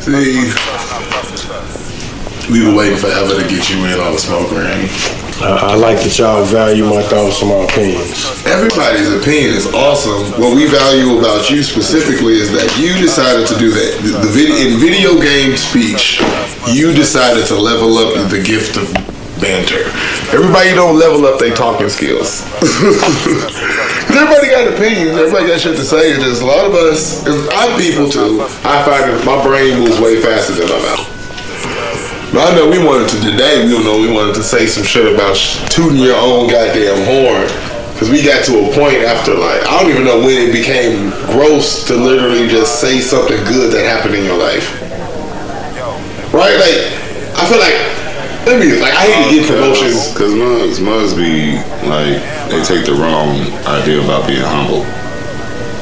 See, we were waiting forever to get you in on the smoke ring. I, I like that y'all value my thoughts and my opinions. Everybody's opinion is awesome. What we value about you specifically is that you decided to do that. The, the video in video game speech, you decided to level up the gift of banter. Everybody don't level up their talking skills. opinions. Everybody got shit to say. It's just a lot of us. I'm people too. I find my brain moves way faster than my mouth. But I know we wanted to today. We know we wanted to say some shit about tooting your own goddamn horn. Cause we got to a point after like I don't even know when it became gross to literally just say something good that happened in your life. Right? Like I feel like like I hate to get uh, promotions. Because mugs, mugs be like, they take the wrong idea about being humble.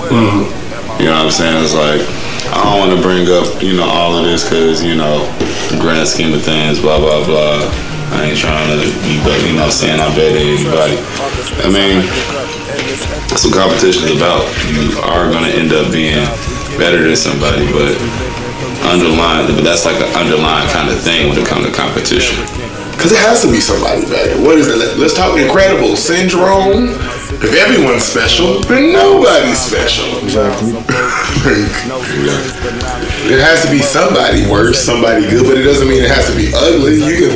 Mm-hmm. You know what I'm saying? It's like, I don't want to bring up, you know, all of this because, you know, the grand scheme of things, blah, blah, blah. I ain't trying to be, but you know, saying I'm better than anybody. I mean, that's what competition is about. You are going to end up being better than somebody, but underlying, but that's like an underlying kind of thing when it comes to competition. Cause it has to be somebody better. What is it? Let- Let's talk incredible syndrome. If everyone's special, then nobody's special. Exactly. It has to be somebody worse, somebody good, but it doesn't mean it has to be ugly. You can,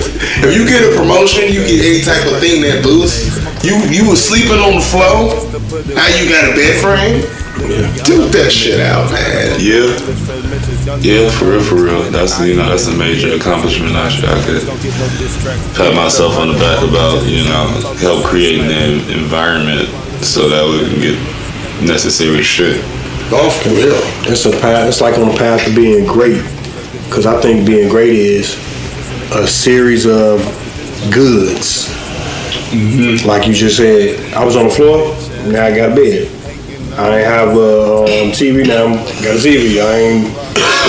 if you get a promotion, you get any type of thing that boosts. You you were sleeping on the floor, now you got a bed frame. Duke that shit out, man. Yeah, yeah, for real, for real. That's you know that's a major accomplishment. I should I could pat myself on the back about you know help creating an environment so that we can get necessary shit. Oh, for real. It's a path. It's like on the path to being great. Cause I think being great is a series of goods. Mm-hmm. Like you just said, I was on the floor. Now I got a bed. I have a um, TV. Now I got a TV. I ain't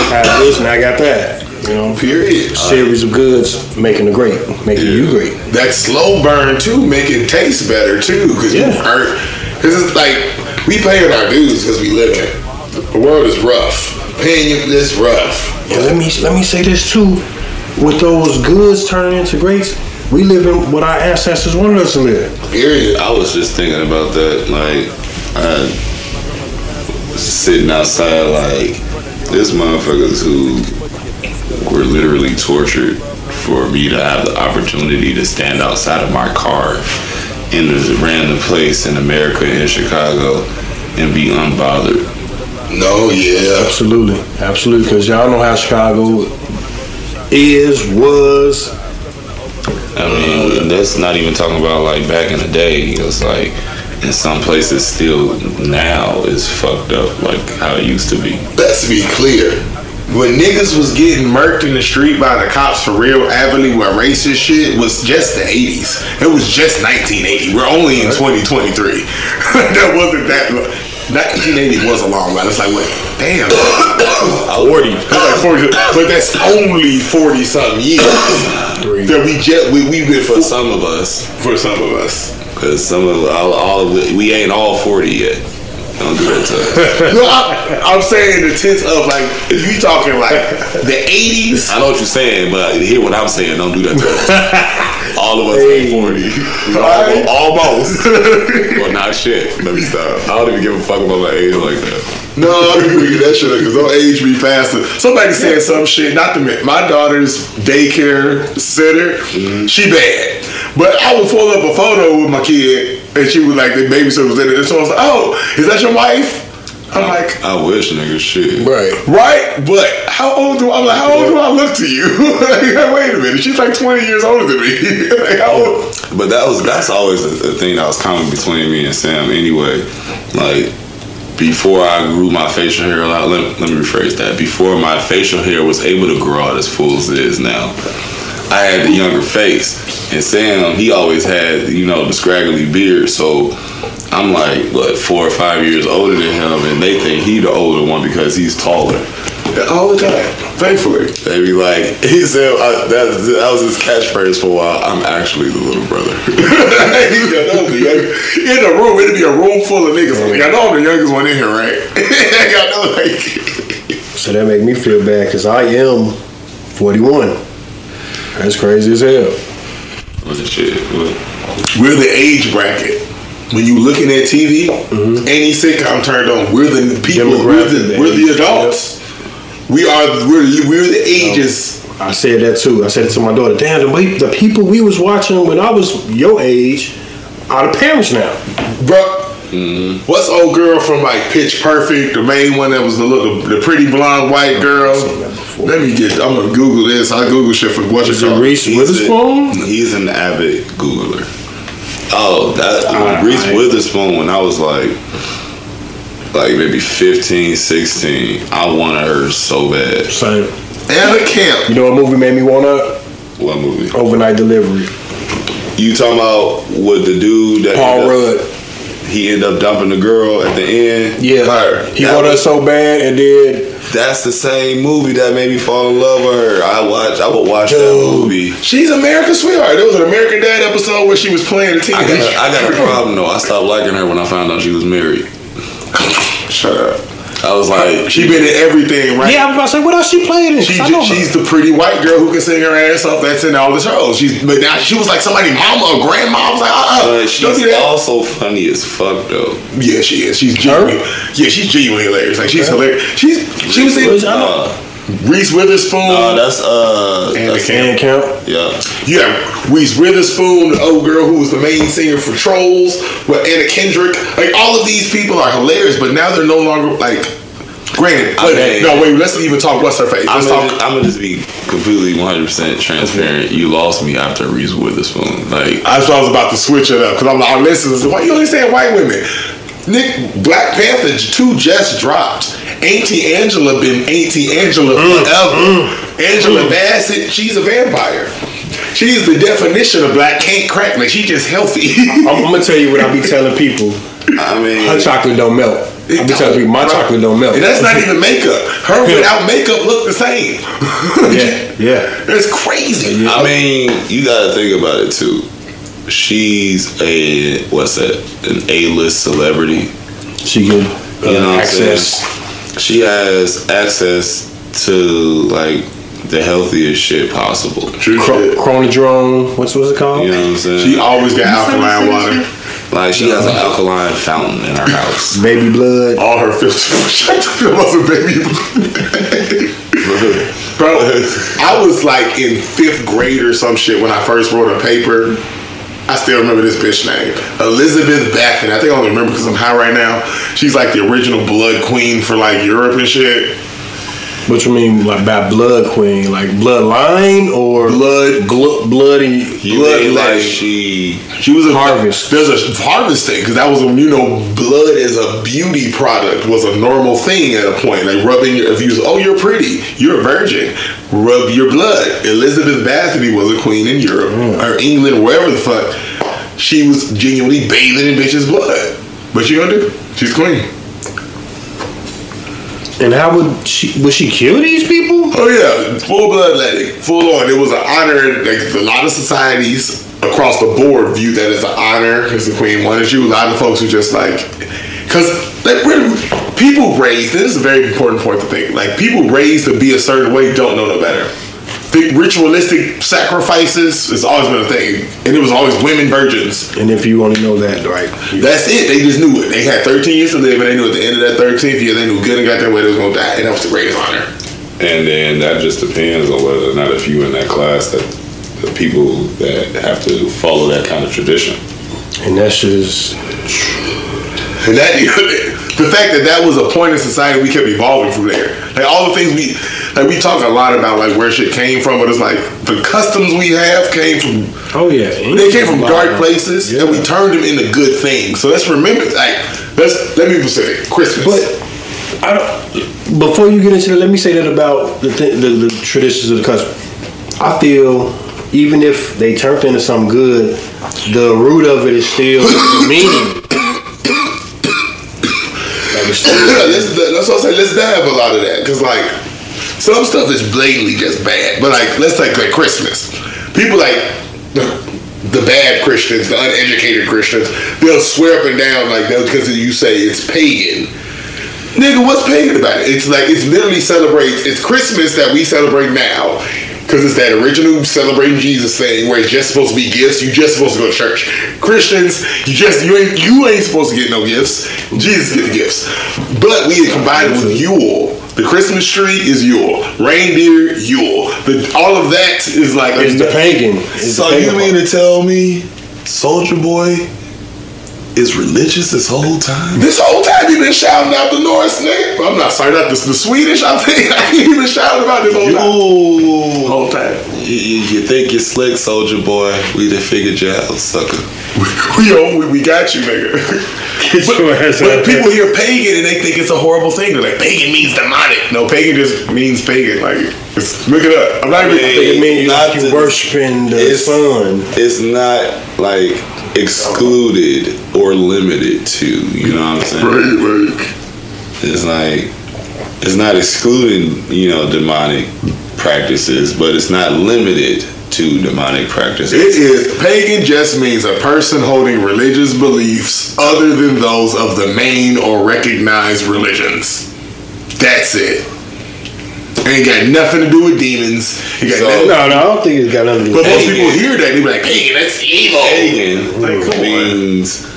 have this. and I got that. You know. Period. Series of goods making the great, making you great. that slow burn too make it taste better too because you Yeah. hurt because it's like we paying our dues because we live in it the world is rough paying you this rough And let me let me say this too. With those goods turning into greats, we live in what our ancestors wanted us to live. period I was just thinking about that, like, I was sitting outside, like, there's motherfuckers who were literally tortured for me to have the opportunity to stand outside of my car in this random place in America, in Chicago, and be unbothered. no yeah Absolutely, absolutely. Because y'all know how Chicago is, was. I mean, that's not even talking about like back in the day. It's like in some places still now is fucked up like how it used to be. let's be clear. When niggas was getting murked in the street by the cops for real avidly with racist shit was just the 80s it was just 1980 we're only in 2023 that wasn't that 1980 was a long ride. It's like, wait, damn. 40. That's like 40. But that's only 40 something years. that we just, we, we've been For some of us, for some of us. because some of all, all of we ain't all forty yet. Don't do that to us. No, I, I'm saying in the sense of like, you talking like the 80s. I know what you're saying, but hear what I'm saying. Don't do that to us. All of us ain't forty. We Right. almost. well, not shit. Let me stop. I don't even give a fuck about my age like that. No, I'm gonna get that shit because don't age me faster. Somebody said some shit, not to me. My daughter's daycare center, mm-hmm. she bad. But I would pull up a photo with my kid and she was like, the babysitter was in it. And so I was like, oh, is that your wife? I'm like, I wish, nigga. Shit. Right. right, but how old do I'm like, how old do I look to you? like, wait a minute, she's like 20 years older than me. like, how old? But that was that's always a, a thing that was common between me and Sam. Anyway, like before I grew my facial hair a lot. Let, let me rephrase that. Before my facial hair was able to grow out as full as it is now, I had the younger face, and Sam he always had you know the scraggly beard. So I'm like what four or five years older than him, and they think he the older one because he's taller. All the time, thankfully. They be like, he said uh, that, that was his catchphrase for a while. I'm actually the little brother. Yeah, that the young- in a room, it'd be a room full of niggas. Like, I know I'm the youngest one in here, right? I know, like, So that make me feel bad because I am 41. That's crazy as hell. What's the shit? What? we're the age bracket. When you looking at TV, mm-hmm. any sitcom turned on, we're the people. We're the, Demographic, we're the age, adults. We are. We're we're the ages. Oh, I said that too. I said it to my daughter. Damn, the, way, the people we was watching when I was your age are the parents now. Bro, mm-hmm. what's old girl from like Pitch Perfect, the main one that was the little, the pretty blonde white oh, girl? Seen that before. Let me get. I'm gonna Google this. I Google shit for what Is you it call. Reese He's Witherspoon? a- he's an avid Googler. Oh, that Alright. Reese Witherspoon when I was like, like maybe 15, 16. I wanted her so bad. Same. Anna Camp. You know what movie made me want to? What movie? Overnight Delivery. You talking about with the dude that Paul Rudd. he ended up dumping the girl at the end? Yeah. Her. He That wanted her so bad and then That's the same movie that made me fall in love with her. I watch. I would watch that movie. She's America's sweetheart. There was an American Dad episode where she was playing a teenager. got, a, I got a problem though. I stopped liking her when I found out she was married. Shut up. I was like, She been in everything, right? Yeah, I was about to say, what else she played in? She, 'Cause I know her. she's the pretty white girl who can sing her ass off. That's in all the shows. She's but now she was like somebody mama or grandma. I was like, uh, uh but don't she's do that. also funny as fuck though. yeah, she is. She's genuinely, yeah, she's genuinely hilarious. Like she's hilarious. She's she was in Uh, Reese Witherspoon. no, that's uh, Anna that's, Camp. Camp. yeah. You have Reese Witherspoon, the old girl who was the main singer for Trolls, with Anna Kendrick. Like all of these people are hilarious, but now they're no longer like. Granted, I mean- no wait. Let's even talk. What's her face? I'm Let's gonna, talk. just, I'm gonna just be completely 100 percent transparent. You lost me after Reese Witherspoon. Like, That's why I was about to switch it up because I'm like, listen, listeners, why you only saying white women? Nick Black Panther two just dropped. Auntie Angela been Auntie Angela mm, forever. Mm, mm. Angela Bassett, she's a vampire. She's the definition of black can't crack. Like she just healthy. I'm, I'm gonna tell you what I be telling people. I mean, Her chocolate don't melt. I be telling people my Bro. chocolate don't melt. And that's not even makeup. Her without makeup look the same. yeah, yeah. That's crazy. I mean, you gotta think about it too. She's a what's that? An A-list celebrity. She can uh, You know what I'm access. saying? She has access to like the healthiest shit possible. True Cro- shit. Chronodrome. What's what's it called? You know what I'm saying? She always got alkaline water. like she has an alkaline fountain in her house. Baby blood. All her films. Shut the film up, baby. blood. Bro, I was like in fifth grade or some shit when I first wrote a paper. I still remember this bitch name, Elizabeth Baffin. I think I only remember because I'm high right now. She's like the original blood queen for like Europe and shit. What you mean, like by blood queen? Like bloodline or Blood. gl- bloody? You Blood mean like she She was a Harvest. There's a harvest thing because that was when you know blood as a beauty product was a normal thing at a point. Like rubbing your if you was, oh you're pretty, you're a virgin, rub your blood. Elizabeth Bathory was a queen in Europe mm. or England, wherever the fuck. She was genuinely bathing in bitches' blood. What you gonna do? She's queen. And how would she? Would she kill these people? Oh yeah, full bloodletting, full on. It was an honor. Like a lot of societies across the board view that as an honor because the queen wanted you. A lot of folks who just like, because like we're people raised. This is a very important point to think. Like people raised to be a certain way don't know no better. The ritualistic sacrifices has always been a thing, and it was always women virgins. And if you only know that, right? That's it. They just knew it. They had 13 years to live, and they knew at the end of that 13th year, they knew good and got their way they was gonna die, and that was the greatest honor. and then that just depends on whether or not if you in that class that the people that have to follow that kind of tradition. And that's just And that the fact that that was a point in society, we kept evolving from there. Like all the things we like, we talk a lot about like where shit came from, but it's like the customs we have came from oh yeah. they came from dark places, and we turned them into good things. So let's remember, like let's let me be specific. Christmas, But I don't. Before you get into that, let me say that about the th- the, the traditions of the custom. I feel even if they turned into something good, the root of it is still the meaning. Let's, that's what I say. Let's dive a lot of that because like Some stuff is blatantly just bad. But like, let's take like Christmas. People like the bad Christians, the uneducated Christians, they'll swear up and down like that because you say it's pagan. Nigga, what's pagan about it? It's like it's literally celebrates. It's Christmas that we celebrate now because it's that original celebrating Jesus thing where it's just supposed to be gifts. You're just supposed to go to church. Christians, you just you ain't you ain't supposed to get no gifts. Jesus get the gifts. But we combine it with Yule. The Christmas tree is Yule. Reindeer, Yule. The, all of that is like It's the pagan. It's So the you mean part. to tell me Soldier Boy is religious this whole time? This whole time you've been shouting out the Norse, nigga. I'm not sorry, not the, the Swedish. I think you been shouting about this whole time. You, Whole time. You, you think you're slick, Soldier Boy? We done figured you out, sucker. We own, we, we got you, nigga. Get but, your but people hear pagan and they think it's a horrible thing. They're like, pagan means demonic. No, pagan just means pagan. Like, it's, look it up. I'm not even. I mean, It means Not you to- worshiping the It's- sun. It's not like excluded or limited to. You know what I'm saying? Right, like, It's like it's not excluding you know demonic practices, but it's not limited to demonic practices. It is pagan just means a person holding religious beliefs other than those of the main or recognized religions. That's it. Ain't got nothing to do with demons. It got So- nothing- No, no, I don't think it's got nothing to do but with most people hear that they be like, pagan, that's evil. pagan Like, come on. means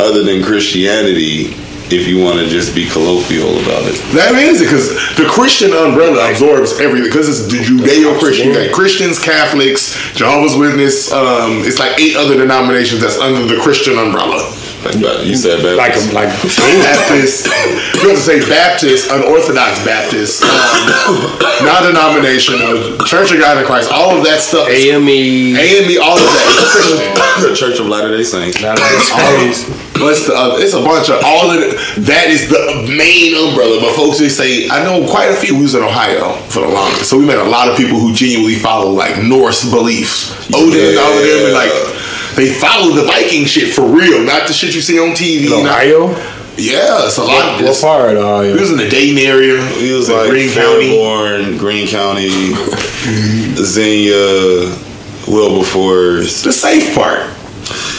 other than Christianity, if you want to just be colloquial about it. That means it because the Christian umbrella absorbs everything because it's the Judeo-Christian. You got Christians, Catholics, Jehovah's Witness. Um, it's like eight other denominations that's under the Christian umbrella. Like you said, like Baptist. a like Baptist, you have to say Baptist, unorthodox Baptist, um, non-denominational, Church of God in Christ, all of that stuff. AME. AME, all of that. The Church of Latter Day Saints. Not always. What's the other? It's a bunch of all of it. That is the main umbrella. But folks, they say I know quite a few. We was in Ohio for the longest, so we met a lot of people who genuinely follow like Norse beliefs. Odin and all of them, and like they follow the Viking shit for real, not the shit you see on TV. In not- Ohio? yeah, it's a lot of What part of Ohio? We was in the Dayton area. He was like Greene County. Fairborn, Greene County, Xenia, Wilberforce. The safe part.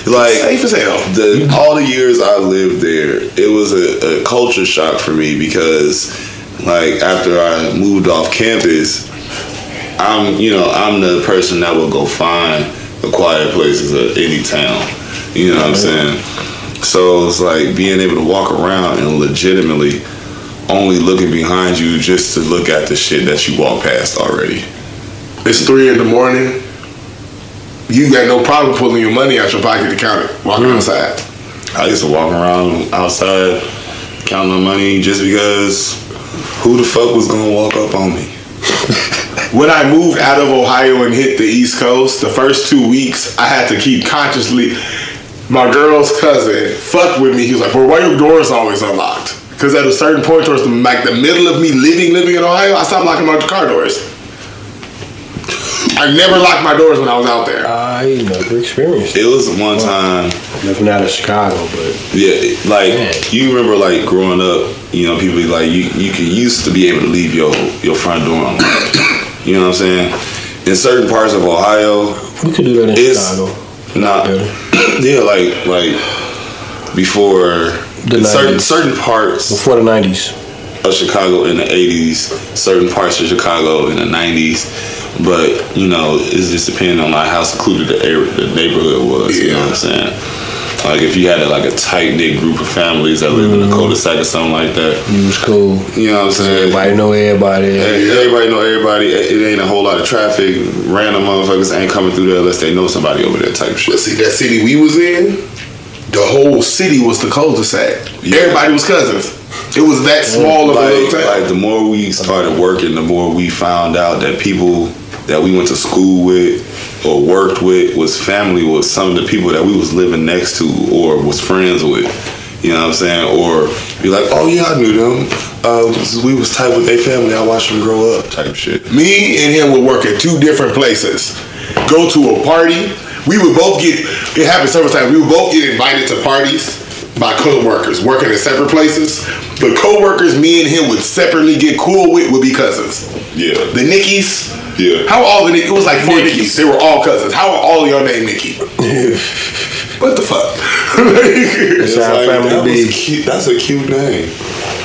Like Safe as hell. the all the years I lived there, it was a, a culture shock for me because, like, after I moved off campus, I'm you know I'm the person that will go find the quiet places of any town. You know what I'm saying? So it's like being able to walk around and legitimately only looking behind you just to look at the shit that you walk past already. It's three in the morning. You got no problem pulling your money out your pocket to count it, walking hmm. outside. I used to walk around outside counting my money just because who the fuck was gonna walk up on me? When I moved out of Ohio and hit the East Coast, the first two weeks I had to keep consciously. My girl's cousin fucked with me. He was like, "Bro, why are your doors always unlocked?" Because at a certain point towards the like the middle of me living living in Ohio, I stopped locking my car doors. I never locked my doors when I was out there. I never experienced it. It was one time, Living out of Chicago, but yeah, like Man. you remember, like growing up, you know, people be like you you could used to be able to leave your your front door unlocked. You know what I'm saying? In certain parts of Ohio, we could do that in It's- Chicago. not Better. yeah, like like before The certain 90s. certain parts Before the nineties. of Chicago in the 80s, certain parts of Chicago in the 90s. But, you know, it's just depending on like how secluded the, area, the neighborhood was. You know what I'm saying? Like if you had a, like a tight knit group of families that live in a mm-hmm. cul-de-sac or something like that, It was cool. you know what I'm saying? Everybody know everybody. Everybody know everybody. It it ain't a whole lot of traffic. Random motherfuckers ain't coming through there unless they know somebody over there type shit. But see, that city we was in, the whole city was the cul-de-sac. Yeah. Everybody was cousins. It was that small of a little town. like the more we started working, the more we found out that people that we went to school with or worked with was family with some of the people that we was living next to or was friends with. You know what I'm saying? Or be like, oh yeah, I knew them. Uh, we was tight with their family. I watched them grow up. Type shit. Me and him would work at two different places. Go to a party. We would both get. It happened several times. We would both get invited to parties. by co-workers working in separate places. But co-workers me and him would separately get cool with would be cousins. Yeah. The Nickies. Yeah. How all the Nick- it was like four Nickies. Nickies. They were all cousins. How are all y'all named Nikki? what the fuck? That's how Like, family that was cute. That's a cute name.